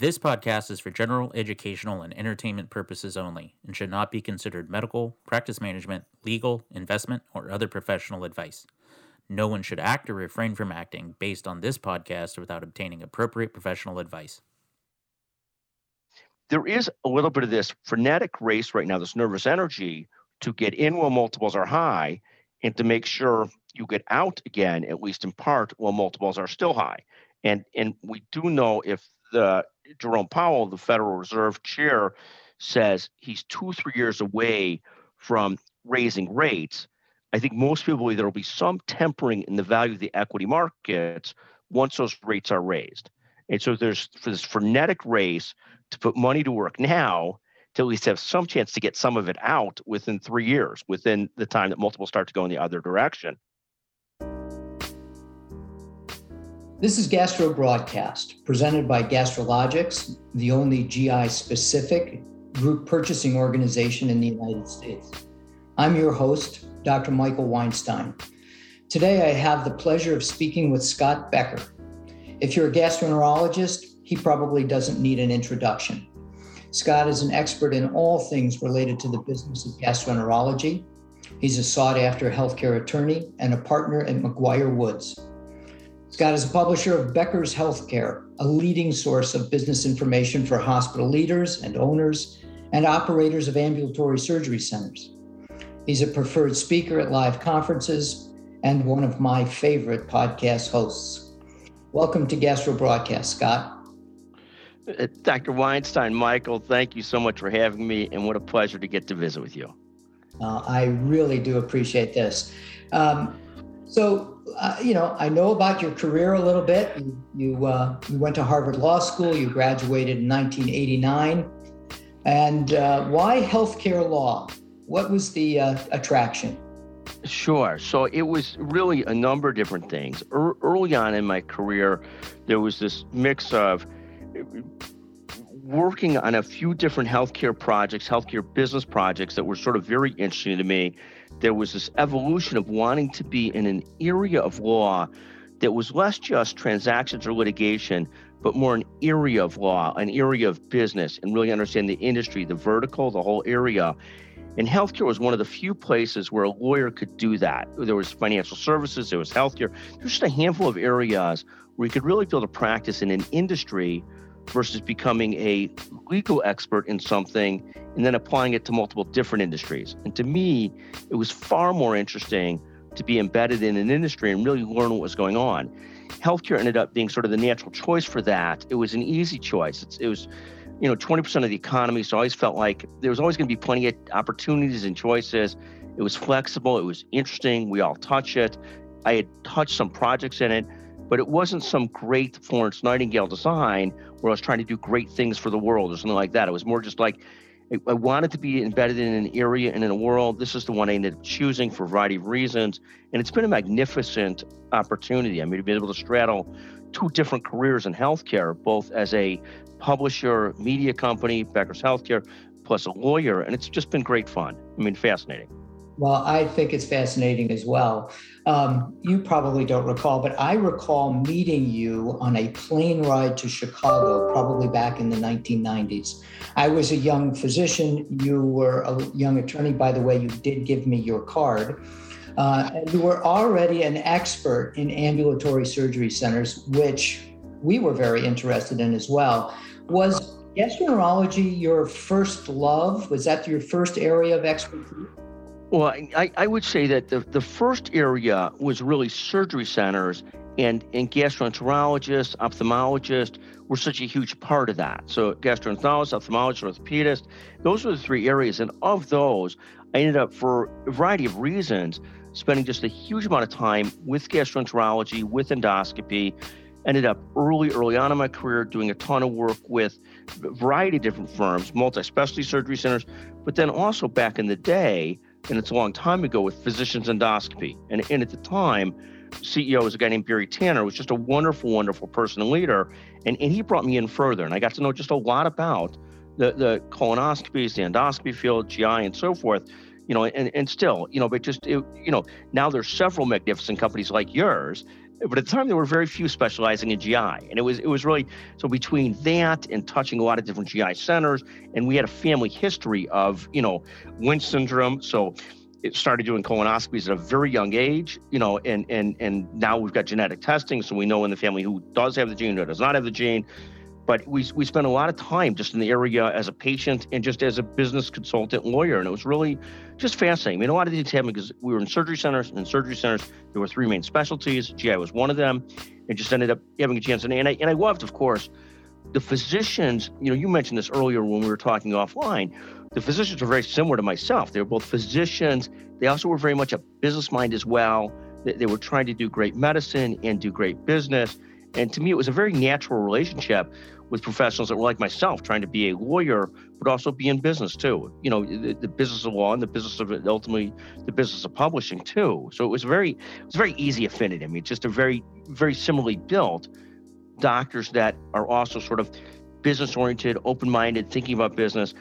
This podcast is for general educational and entertainment purposes only and should not be considered medical, practice management, legal, investment, or other professional advice. No one should act or refrain from acting based on this podcast without obtaining appropriate professional advice. There is a little bit of this frenetic race right now, this nervous energy to get in while multiples are high and to make sure you get out again, at least in part, while multiples are still high. And and we do know if the Jerome Powell, the Federal Reserve chair, says he's two, three years away from raising rates. I think most people believe there will be some tempering in the value of the equity markets once those rates are raised. And so there's for this frenetic race to put money to work now to at least have some chance to get some of it out within three years, within the time that multiples start to go in the other direction. This is Gastro Broadcast, presented by Gastrologics, the only GI specific group purchasing organization in the United States. I'm your host, Dr. Michael Weinstein. Today, I have the pleasure of speaking with Scott Becker. If you're a gastroenterologist, he probably doesn't need an introduction. Scott is an expert in all things related to the business of gastroenterology. He's a sought after healthcare attorney and a partner at McGuire Woods. Scott is a publisher of Becker's Healthcare, a leading source of business information for hospital leaders and owners and operators of ambulatory surgery centers. He's a preferred speaker at live conferences and one of my favorite podcast hosts. Welcome to Gastro Broadcast, Scott. Uh, Dr. Weinstein, Michael, thank you so much for having me, and what a pleasure to get to visit with you. Uh, I really do appreciate this. Um, so, uh, you know, I know about your career a little bit. You you, uh, you went to Harvard Law School. You graduated in 1989. And uh, why healthcare law? What was the uh, attraction? Sure. So it was really a number of different things. Er- early on in my career, there was this mix of working on a few different healthcare projects, healthcare business projects that were sort of very interesting to me there was this evolution of wanting to be in an area of law that was less just transactions or litigation, but more an area of law, an area of business, and really understand the industry, the vertical, the whole area. And healthcare was one of the few places where a lawyer could do that. There was financial services, there was healthcare. There's just a handful of areas where you could really build a practice in an industry versus becoming a legal expert in something and then applying it to multiple different industries. And to me, it was far more interesting to be embedded in an industry and really learn what was going on. Healthcare ended up being sort of the natural choice for that. It was an easy choice. It's, it was, you know, 20% of the economy. So I always felt like there was always going to be plenty of opportunities and choices. It was flexible. It was interesting. We all touch it. I had touched some projects in it but it wasn't some great Florence Nightingale design where I was trying to do great things for the world or something like that. It was more just like I wanted to be embedded in an area and in a world. This is the one I ended up choosing for a variety of reasons. And it's been a magnificent opportunity. I mean, to be able to straddle two different careers in healthcare, both as a publisher, media company, Becker's Healthcare, plus a lawyer. And it's just been great fun. I mean, fascinating. Well, I think it's fascinating as well. Um, you probably don't recall, but I recall meeting you on a plane ride to Chicago, probably back in the 1990s. I was a young physician. You were a young attorney. By the way, you did give me your card. Uh, you were already an expert in ambulatory surgery centers, which we were very interested in as well. Was gastroenterology your first love? Was that your first area of expertise? Well, I, I would say that the, the first area was really surgery centers, and, and gastroenterologists, ophthalmologists were such a huge part of that. So, gastroenterologist, ophthalmologist, orthopedist, those were the three areas. And of those, I ended up, for a variety of reasons, spending just a huge amount of time with gastroenterology, with endoscopy. Ended up early, early on in my career doing a ton of work with a variety of different firms, multi specialty surgery centers, but then also back in the day, and it's a long time ago with physicians endoscopy. And, and at the time, CEO was a guy named Barry Tanner, who was just a wonderful, wonderful person and leader. And, and he brought me in further, and I got to know just a lot about the, the colonoscopies, the endoscopy field, GI, and so forth. You know, and, and still, you know, but just, it, you know, now there's several magnificent companies like yours but at the time there were very few specializing in GI, and it was it was really so between that and touching a lot of different GI centers, and we had a family history of you know Lynch syndrome, so it started doing colonoscopies at a very young age, you know, and and and now we've got genetic testing, so we know in the family who does have the gene, who does not have the gene. But we we spent a lot of time just in the area as a patient and just as a business consultant lawyer, and it was really just fascinating. I mean, a lot of these happened because we were in surgery centers, and in surgery centers there were three main specialties. GI was one of them, and just ended up having a chance. And, I and I loved, of course, the physicians. You know, you mentioned this earlier when we were talking offline. The physicians were very similar to myself. They were both physicians. They also were very much a business mind as well. They, they were trying to do great medicine and do great business. And to me, it was a very natural relationship with professionals that were like myself, trying to be a lawyer, but also be in business too. You know, the, the business of law and the business of ultimately the business of publishing too. So it was very, it was very easy affinity. I mean, just a very, very similarly built doctors that are also sort of business oriented, open minded, thinking about business.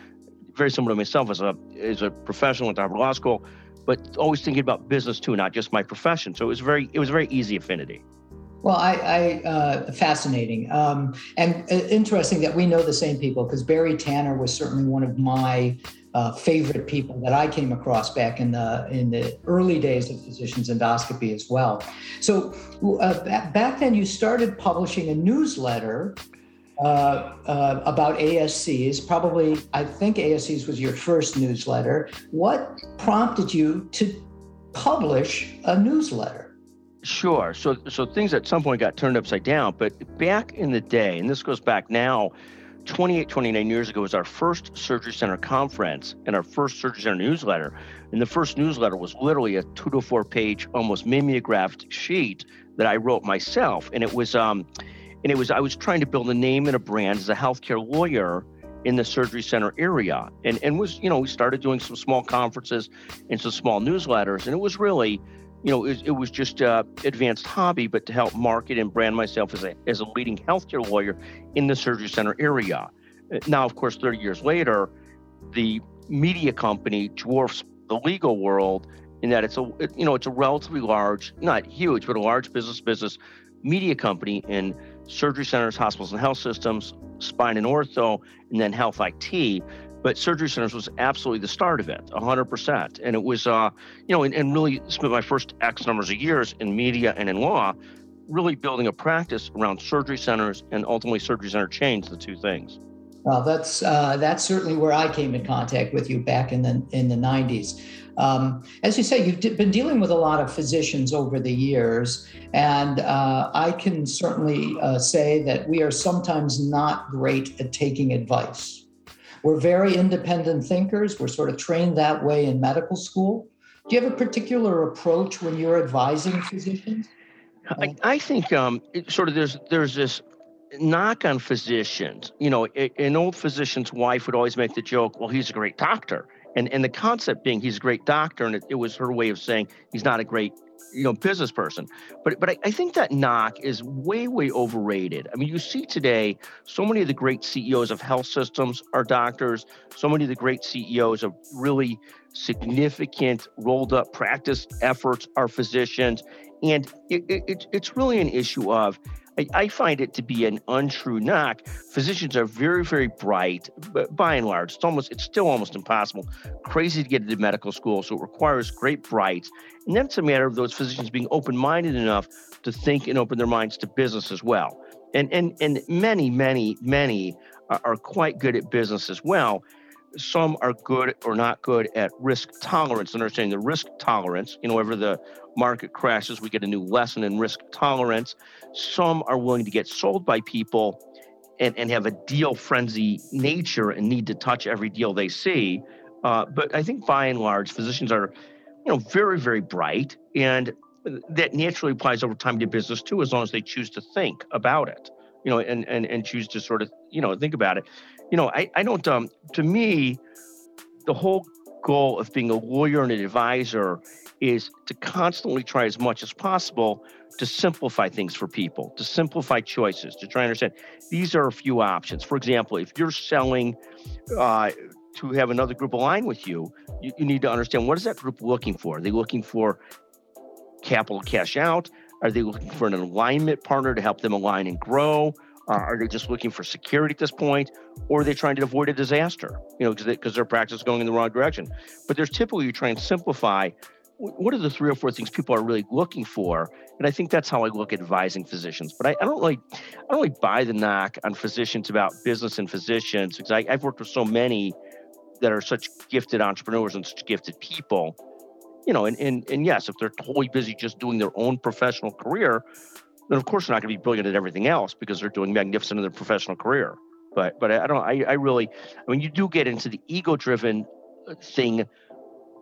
Very similar to myself as a as a professional at Harvard Law School, but always thinking about business too, not just my profession. So it was very, it was very easy affinity. Well, I, I uh, fascinating um, and uh, interesting that we know the same people because Barry Tanner was certainly one of my uh, favorite people that I came across back in the in the early days of physicians endoscopy as well. So uh, back then, you started publishing a newsletter uh, uh, about ASCs. Probably, I think ASCs was your first newsletter. What prompted you to publish a newsletter? Sure. So, so things at some point got turned upside down. But back in the day, and this goes back now, 28, 29 years ago was our first Surgery Center conference and our first Surgery Center newsletter. And the first newsletter was literally a two to four page, almost mimeographed sheet that I wrote myself. And it was, um, and it was, I was trying to build a name and a brand as a healthcare lawyer in the surgery center area and and was you know we started doing some small conferences and some small newsletters and it was really you know, it, it was just advanced hobby, but to help market and brand myself as a, as a leading healthcare lawyer in the surgery center area. Uh, now, of course, 30 years later, the media company dwarfs the legal world in that it's a, you know, it's a relatively large, not huge, but a large business business media company in surgery centers, hospitals and health systems, spine and ortho, and then health IT but surgery centers was absolutely the start of it 100% and it was uh, you know and, and, really spent my first x numbers of years in media and in law really building a practice around surgery centers and ultimately surgery center chains the two things. Well that's uh, that's certainly where i came in contact with you back in the in the 90s um, as you say you've been dealing with a lot of physicians over the years and uh, i can certainly uh, say that we are sometimes not great at taking advice we're very independent thinkers. We're sort of trained that way in medical school. Do you have a particular approach when you're advising physicians? I, I think um, sort of there's there's this knock on physicians. You know, an old physician's wife would always make the joke, "Well, he's a great doctor," and and the concept being he's a great doctor, and it, it was her way of saying he's not a great you know business person. But but I, I, think that knock is way way overrated. I mean you see today so many of the great ceos of health systems are doctors. So many of the great ceos of really significant rolled up practice efforts are physicians. And it, it, it's really an issue of I, find it to be an untrue knock. Physicians are very, very bright, but by and large, it's almost it's still almost impossible. Crazy to get into medical school, so it requires great brights. And then it's a matter of those physicians being open-minded enough to think and open their minds to business as well. And and and many, many, many are, are quite good at business as well some are good or not good at risk tolerance, understanding the risk tolerance. You know, whenever the market crashes, we get a new lesson in risk tolerance. Some are willing to get sold by people and, and have a deal frenzy nature and need to touch every deal they see. Uh, but I think by and large, physicians are, you know, very, very bright. And that naturally applies over time to business too, as long as they choose to think about it, you know, and, and, and choose to sort of, you know, think about it. You know, I, I don't, um, to me, the whole goal of being a lawyer and an advisor is to constantly try as much as possible to simplify things for people, to simplify choices, to try and understand these are a few options. For example, if you're selling uh, to have another group align with you, you, you need to understand what is that group looking for? Are they looking for capital cash out? Are they looking for an alignment partner to help them align and grow? Uh, are they just looking for security at this point, or are they trying to avoid a disaster? You know, because their practice is going in the wrong direction. But there's typically you try and simplify. What are the three or four things people are really looking for? And I think that's how I look at advising physicians. But I, I don't really, I don't really buy the knock on physicians about business and physicians because I, I've worked with so many that are such gifted entrepreneurs and such gifted people you know, and, and, and yes, if they're totally busy just doing their own professional career, then of course they're not going to be brilliant at everything else because they're doing magnificent in their professional career. But but I don't I, I really I mean you do get into the ego driven uh, thing,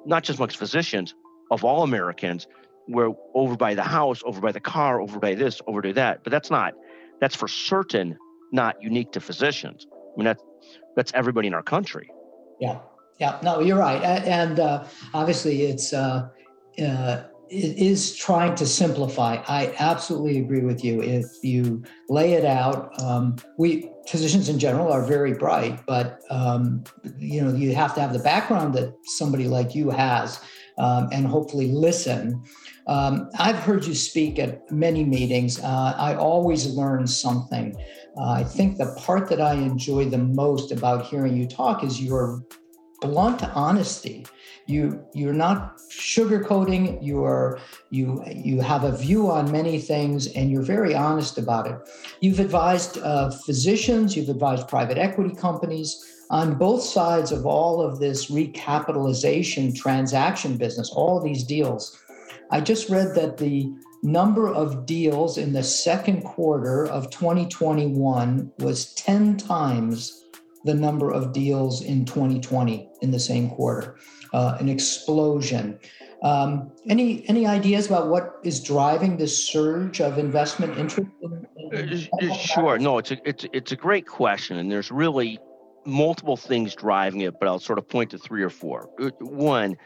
not just amongst physicians of all Americans, where over by the house, over by the car, over by this, over to that. But that's not that's for certain not unique to physicians. I mean that's that's everybody in our country. Yeah. Yeah, no, you're right, and uh, obviously it's uh, uh, it is trying to simplify. I absolutely agree with you. If you lay it out, um, we physicians in general are very bright, but um, you know you have to have the background that somebody like you has, um, and hopefully listen. Um, I've heard you speak at many meetings. Uh, I always learn something. Uh, I think the part that I enjoy the most about hearing you talk is your blunt honesty you you're not sugarcoating you are you you have a view on many things and you're very honest about it. You've advised uh, physicians you've advised private equity companies on both sides of all of this recapitalization transaction business all these deals. I just read that the number of deals in the second quarter of 2021 was 10 times the number of deals in 2020 in the same quarter, uh, an explosion. Um, any any ideas about what is driving this surge of investment interest? In, in uh, sure. No, it's a it's it's a great question, and there's really multiple things driving it, but I'll sort of point to three or four. Uh, one,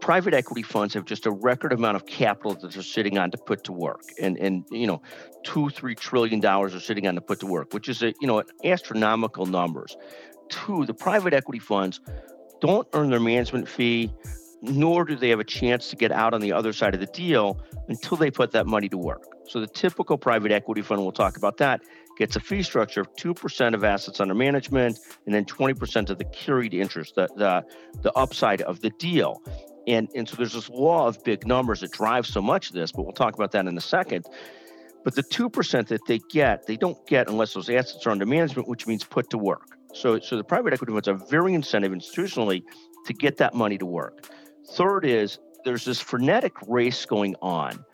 private equity funds have just a record amount of capital that they're sitting on to put to work, and and you know, two three trillion dollars are sitting on to put to work, which is a you know astronomical numbers. Two, the private equity funds don't earn their management fee, nor do they have a chance to get out on the other side of the deal until they put that money to work. So the typical private equity fund, we'll talk about that, gets a fee structure of 2% of assets under management and then 20% of the carried interest, the, the, the upside of the deal. And, and so there's this law of big numbers that drives so much of this, but we'll talk about that in a second. But the 2% that they get, they don't get unless those assets are under management, which means put to work. So, so the private equity funds are very incentive institutionally to get that money to work. Third is there's this frenetic race going on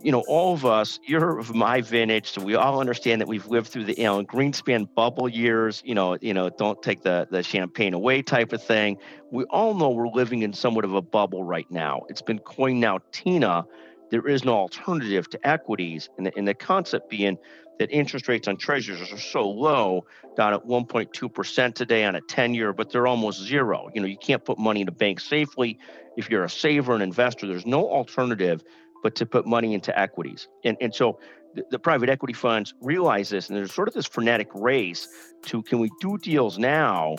you know, all of us, you're of my vintage, so we all understand that we've lived through the you know, Greenspan bubble years, you know, you know, don't take the, the champagne away type of thing. We all know we're living in somewhat of a bubble right now. It's been coined now TINA. There is no alternative to equities. And the, and the concept being that interest rates on treasuries are so low, down at 1.2% today on a 10 year, but they're almost zero. You know, you can't put money in a bank safely. If you're a saver and investor, there's no alternative but to put money into equities. And, and so the, the private equity funds realize this, and there's sort of this frenetic race to can we do deals now?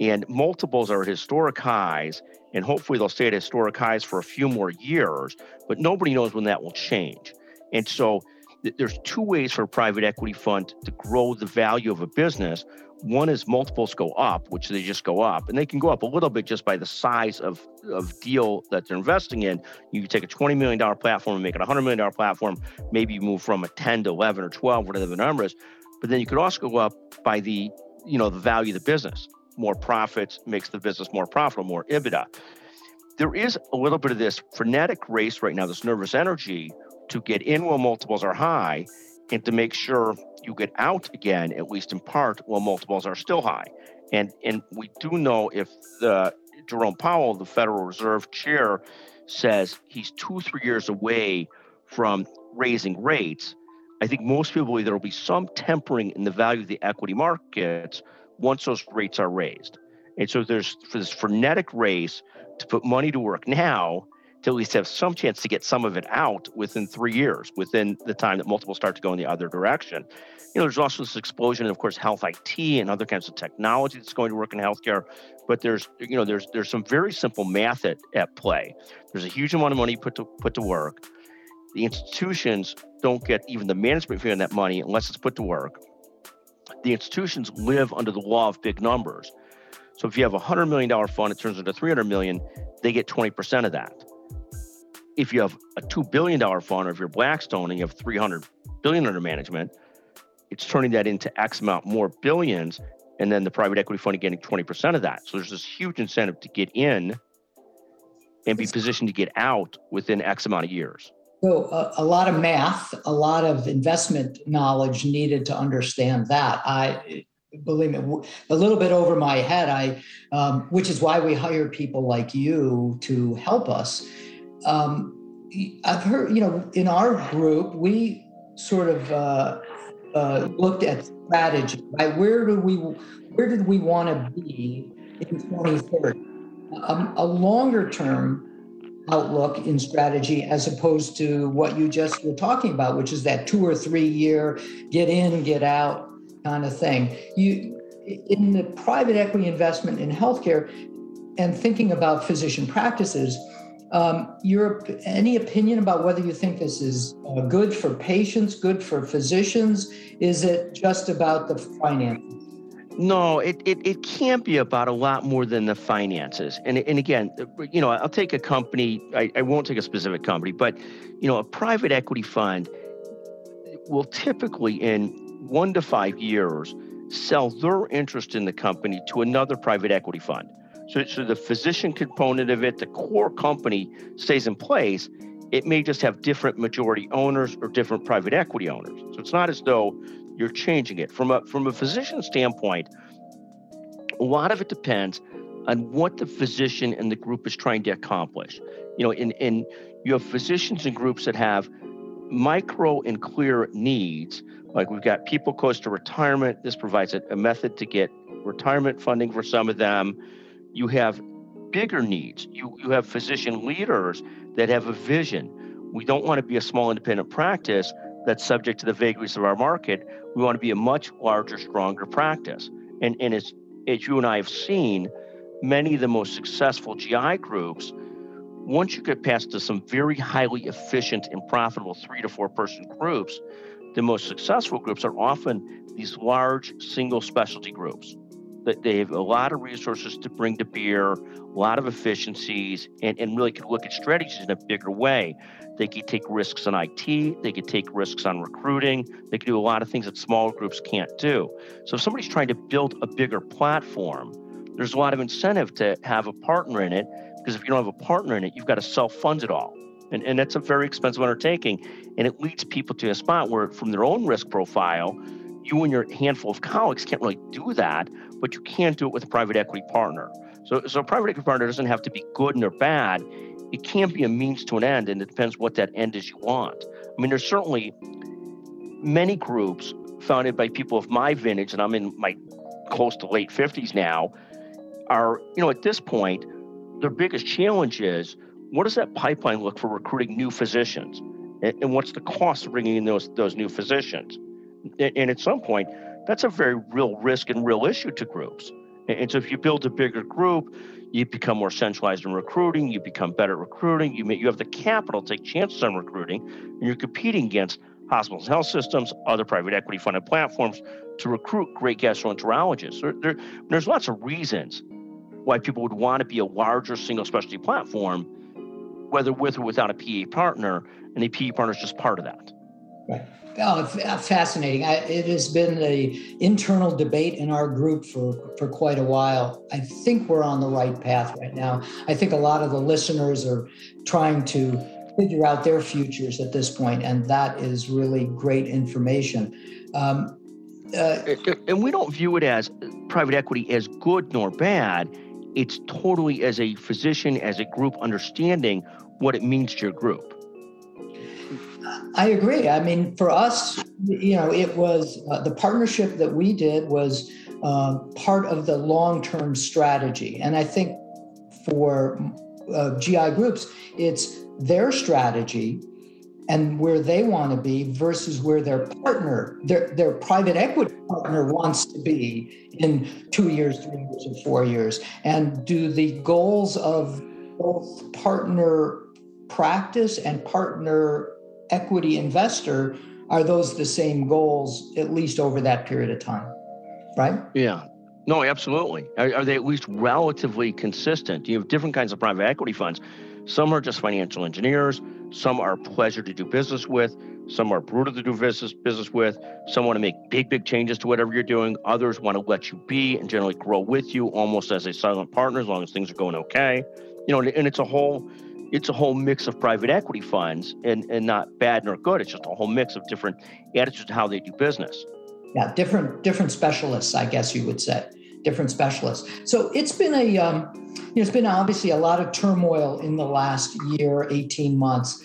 And multiples are at historic highs, and hopefully they'll stay at historic highs for a few more years, but nobody knows when that will change. And so th- there's two ways for a private equity fund to grow the value of a business. One is multiples go up, which they just go up, and they can go up a little bit just by the size of, of deal that they're investing in. You take a $20 million platform and make it a $100 million platform. Maybe you move from a 10 to 11 or 12, whatever the number is. But then you could also go up by the, you know, the value of the business. More profits makes the business more profitable, more EBITDA. There is a little bit of this frenetic race right now, this nervous energy to get in while multiples are high and to make sure you get out again, at least in part, while multiples are still high. And and we do know if the Jerome Powell, the Federal Reserve chair, says he's two three years away from raising rates, I think most people believe there will be some tempering in the value of the equity markets once those rates are raised. And so there's this frenetic race to put money to work now to at least have some chance to get some of it out within three years, within the time that multiples start to go in the other direction. You know, there's also this explosion, of course, health IT and other kinds of technology that's going to work in healthcare. But there's, you know, there's there's some very simple math at, at play. There's a huge amount of money put to put to work. The institutions don't get even the management fee on that money unless it's put to work. The institutions live under the law of big numbers. So if you have a $100 million fund, it turns into 300 million, they get 20% of that. If you have a $2 billion fund, or if you're Blackstone and you have 300 billion under management, it's turning that into X amount more billions, and then the private equity fund getting 20% of that. So there's this huge incentive to get in and be positioned to get out within X amount of years. So a, a, lot of math, a lot of investment knowledge needed to understand that. I believe me, a little bit over my head. I, um, which is why we hire people like you to help us. Um, I've heard, you know, in our group, we sort of uh, uh, looked at strategy. Right, where do we, where did we want to be in 2030? Um, a longer term outlook in strategy as opposed to what you just were talking about, which is that two or three year get in, get out kind of thing. You in the private equity investment in healthcare and thinking about physician practices, um, your any opinion about whether you think this is uh, good for patients, good for physicians? Is it just about the finances? No, it, it, it can't be about a lot more than the finances. And, and again, you know, I'll take a company, I, I won't take a specific company, but, you know, a private equity fund will typically in one to five years sell their interest in the company to another private equity fund. So, so the physician component of it, the core company stays in place. It may just have different majority owners or different private equity owners. So it's not as though you're changing it from a from a physician standpoint a lot of it depends on what the physician and the group is trying to accomplish you know in in you have physicians and groups that have micro and clear needs like we've got people close to retirement this provides a, a method to get retirement funding for some of them you have bigger needs you you have physician leaders that have a vision we don't want to be a small independent practice that's subject to the vagaries of our market. We want to be a much larger, stronger practice. And, and as, as you and I have seen, many of the most successful GI groups, once you get past to some very highly efficient and profitable three to four person groups, the most successful groups are often these large single specialty groups. That they have a lot of resources to bring to bear, a lot of efficiencies, and, and really can look at strategies in a bigger way. They could take risks on IT. They could take risks on recruiting. They could do a lot of things that small groups can't do. So if somebody's trying to build a bigger platform, there's a lot of incentive to have a partner in it because if you don't have a partner in it, you've got to self-fund it all. And, and that's a very expensive undertaking. And it leads people to a spot where, from their own risk profile, you and your handful of colleagues can't really do that, but you can do it with a private equity partner. So, so a private equity partner doesn't have to be good nor bad it can't be a means to an end, and it depends what that end is you want. I mean, there's certainly many groups founded by people of my vintage, and I'm in my close to late 50s now, are, you know, at this point, their biggest challenge is what does that pipeline look for recruiting new physicians? And, and what's the cost of bringing in those, those new physicians? And, and, at some point, that's a very real risk and real issue to groups. And, and so if you build a bigger group, you become more centralized in recruiting, you become better at recruiting, you may, you have the capital to take chances on recruiting, and you're competing against hospitals, health systems, other private equity funded platforms to recruit great gastroenterologists. There, there, there's lots of reasons why people would want to be a larger single specialty platform, whether with or without a PE partner, and a PE partner is just part of that. Right. Oh, uh, fascinating. I, it has been the internal debate in our group for, for quite a while. I think we're on the right path right now. I think a lot of the listeners are trying to figure out their futures at this point, and that is really great information. Um, uh, and we don't view it as private equity as good nor bad. It's totally as a physician, as a group, understanding what it means to your group. I agree. I mean, for us, you know, it was uh, the partnership that we did was uh, part of the long term strategy. And I think for uh, GI groups, it's their strategy and where they want to be versus where their partner, their, their private equity partner wants to be in two years, three years, or four years. And do the goals of both partner practice and partner equity investor, are those the same goals at least over that period of time? Right? Yeah. No, absolutely. Are, are, they at least relatively consistent? You have different kinds of private equity funds. Some are just financial engineers, some are pleasure to do business with, some are brutal to do business business with. Some want to make big, big changes to whatever you're doing. Others want to let you be and generally grow with you, almost as a silent partner, as long as things are going okay. You know, and it's a whole it's a whole mix of private equity funds and, and not bad nor good. It's just a whole mix of different attitudes to how they do business. Yeah, different different specialists, I guess you would say. Different specialists. So it's been a um, you know, it's been obviously a lot of turmoil in the last year, 18 months.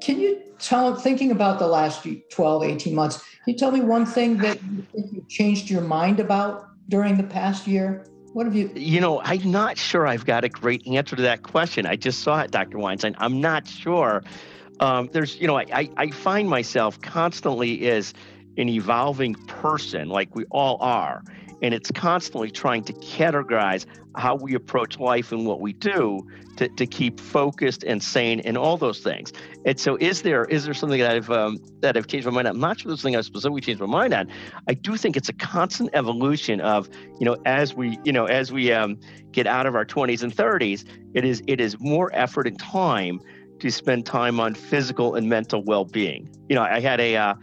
Can you tell thinking about the last 12, 18 months, can you tell me one thing that you changed your mind about during the past year? What have you? You know, I'm not sure I've got a great answer to that question. I just saw it, Dr. Weinstein. I'm not sure. Um, there's, you know, I, I find myself constantly as an evolving person, like we all are and it's constantly trying to categorize how we approach life and what we do to, to keep focused and sane and all those things. And so, is there is there something that I've um, that I've changed my mind on? I'm not sure there's something I've specifically changed my mind on. I do think it's a constant evolution of you know as we you know as we um, get out of our 20s and 30s, it is it is more effort and time to spend time on physical and mental well-being. You know, I had a uh,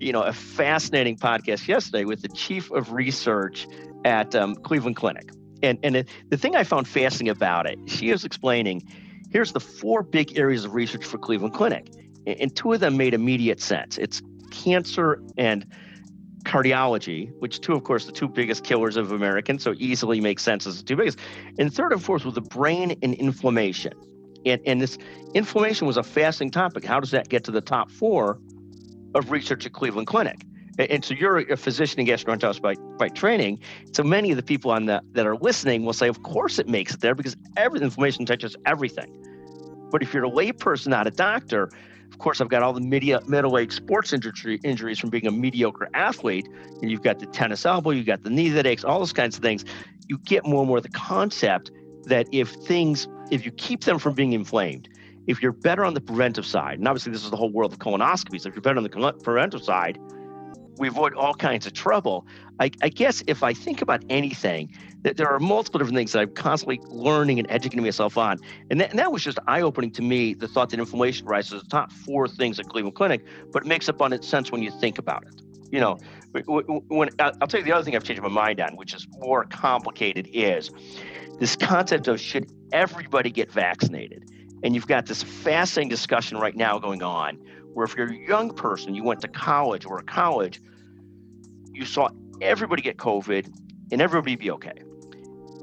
you know, a fascinating podcast yesterday with the chief of research at um, Cleveland Clinic. And, and it, the thing I found fascinating about it, she was explaining here's the four big areas of research for Cleveland Clinic. And two of them made immediate sense it's cancer and cardiology, which two, of course, the two biggest killers of Americans, so easily makes sense as the two biggest. And third and fourth was the brain and inflammation. And, and this inflammation was a fascinating topic. How does that get to the top four? Of research at Cleveland Clinic. And so you're a physician and gastroenterologist by, by training. So many of the people on the, that are listening will say, of course it makes it there because every inflammation touches everything. But if you're a layperson, not a doctor, of course, I've got all the media, middle-aged sports injury, injuries from being a mediocre athlete. And you've got the tennis elbow, you've got the knee that aches, all those kinds of things. You get more and more the concept that if things, if you keep them from being inflamed, if you're better on the preventive side, and obviously this is the whole world of colonoscopies, if you're better on the preventive side, we avoid all kinds of trouble. I, I, guess if I think about anything, that there are multiple different things that I'm constantly learning and educating myself on. And that, and that was just eye opening to me the thought that inflammation rises the top four things at Cleveland Clinic, but it makes abundant sense when you think about it. You know, when I'll tell you the other thing I've changed my mind on, which is more complicated, is this concept of should everybody get vaccinated? And you've got this fascinating discussion right now going on where if you're a young person, you went to college or a college, you saw everybody get COVID and everybody be okay.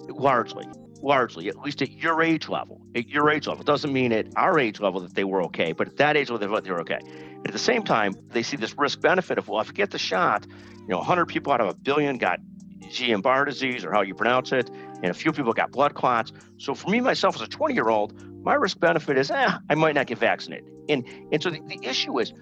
Largely, largely, at least at your age level. At your age level. It doesn't mean at our age level that they were okay, but at that age level, they were okay. And at the same time, they see this risk benefit of, well, if you get the shot, you know, 100 people out of a billion got Guillain-Barre disease or how you pronounce it, and a few people got blood clots. So for me, myself, as a 20 year old, my risk benefit is, eh, I might not get vaccinated. And, and so the, the issue is,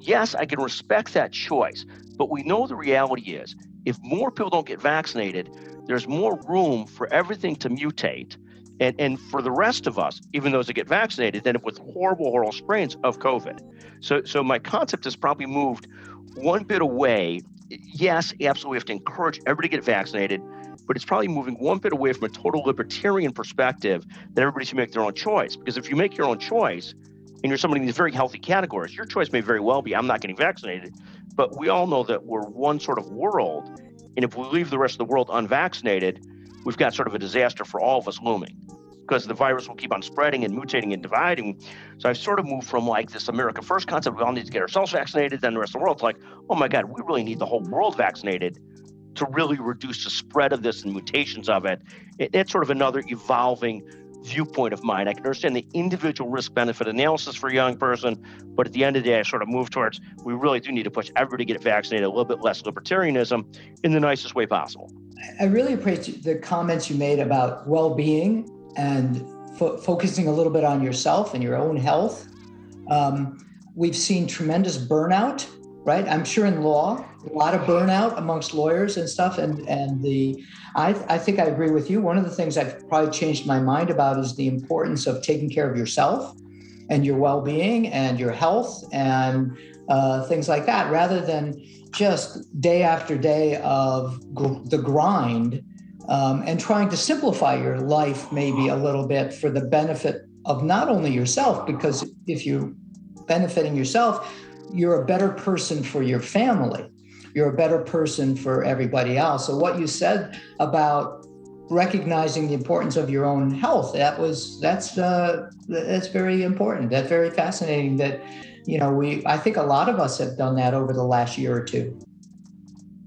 yes, I can respect that choice, but we know the reality is if more people don't get vaccinated, there's more room for everything to mutate. And, and for the rest of us, even those that get vaccinated, up with horrible, horrible strains of COVID. So, so my concept has probably moved one bit away. Yes, absolutely, we have to encourage everybody to get vaccinated but it's probably moving one bit away from a total libertarian perspective that everybody should make their own choice. Because if you make your own choice and you're somebody in these very healthy categories, your choice may very well be I'm not getting vaccinated. But we all know that we're one sort of world. And if we leave the rest of the world unvaccinated, we've got sort of a disaster for all of us looming because the virus will keep on spreading and mutating and dividing. So I've sort of moved from like this America First concept, we all need to get ourselves vaccinated, then the rest of the world, to like, oh my God, we really need the whole world vaccinated to really reduce the spread of this and mutations of it. it it's sort of another evolving viewpoint of mine. I can understand the individual risk benefit analysis for a young person, but at the end of the day, I sort of move towards we really do need to push everybody to get vaccinated, a little bit less libertarianism in the nicest way possible. I really appreciate the comments you made about well being and fo- focusing a little bit on yourself and your own health. Um, we've seen tremendous burnout right? I'm sure in law, a lot of burnout amongst lawyers and stuff. And and the, I I think I agree with you. One of the things I've probably changed my mind about is the importance of taking care of yourself, and your well-being and your health and uh, things like that, rather than just day after day of gr- the grind um, and trying to simplify your life maybe a little bit for the benefit of not only yourself, because if you're benefiting yourself, you're a better person for your family. You're a better person for everybody else. So what you said about recognizing the importance of your own health that was that's uh, that's very important. That's very fascinating. That you know we I think a lot of us have done that over the last year or two.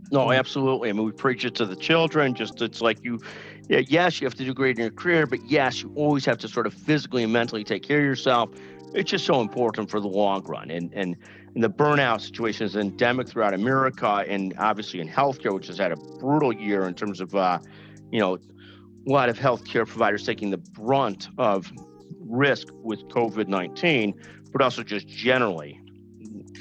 No, absolutely. I mean, we preach it to the children. Just it's like you, yes, you have to do great in your career, but yes, you always have to sort of physically and mentally take care of yourself. It's just so important for the long run. And and, and the burnout situation is endemic throughout America, and obviously in healthcare, which has had a brutal year in terms of, uh, you know, a lot of healthcare providers taking the brunt of risk with COVID nineteen, but also just generally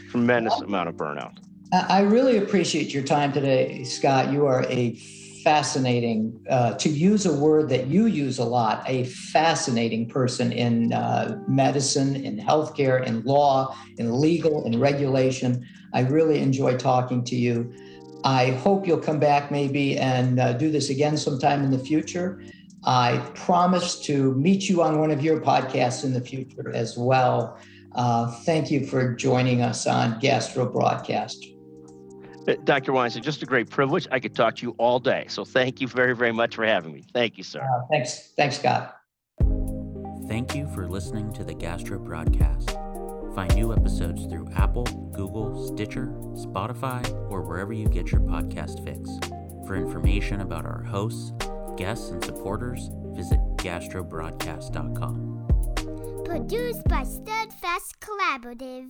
tremendous amount of burnout. I really appreciate your time today, Scott. You are a fascinating, uh, to use a word that you use a lot, a fascinating person in uh, medicine, in healthcare, in law, in legal, in regulation. I really enjoy talking to you. I hope you'll come back maybe and uh, do this again sometime in the future. I promise to meet you on one of your podcasts in the future as well. Uh, thank you for joining us on Gastro Broadcast. Uh, Dr. Weinstein, just a great privilege. I could talk to you all day. So thank you very, very much for having me. Thank you, sir. Uh, thanks. Thanks, Scott. Thank you for listening to the Gastro Broadcast. Find new episodes through Apple, Google, Stitcher, Spotify, or wherever you get your podcast fix. For information about our hosts, guests, and supporters, visit gastrobroadcast.com. Produced by Steadfast Collaborative.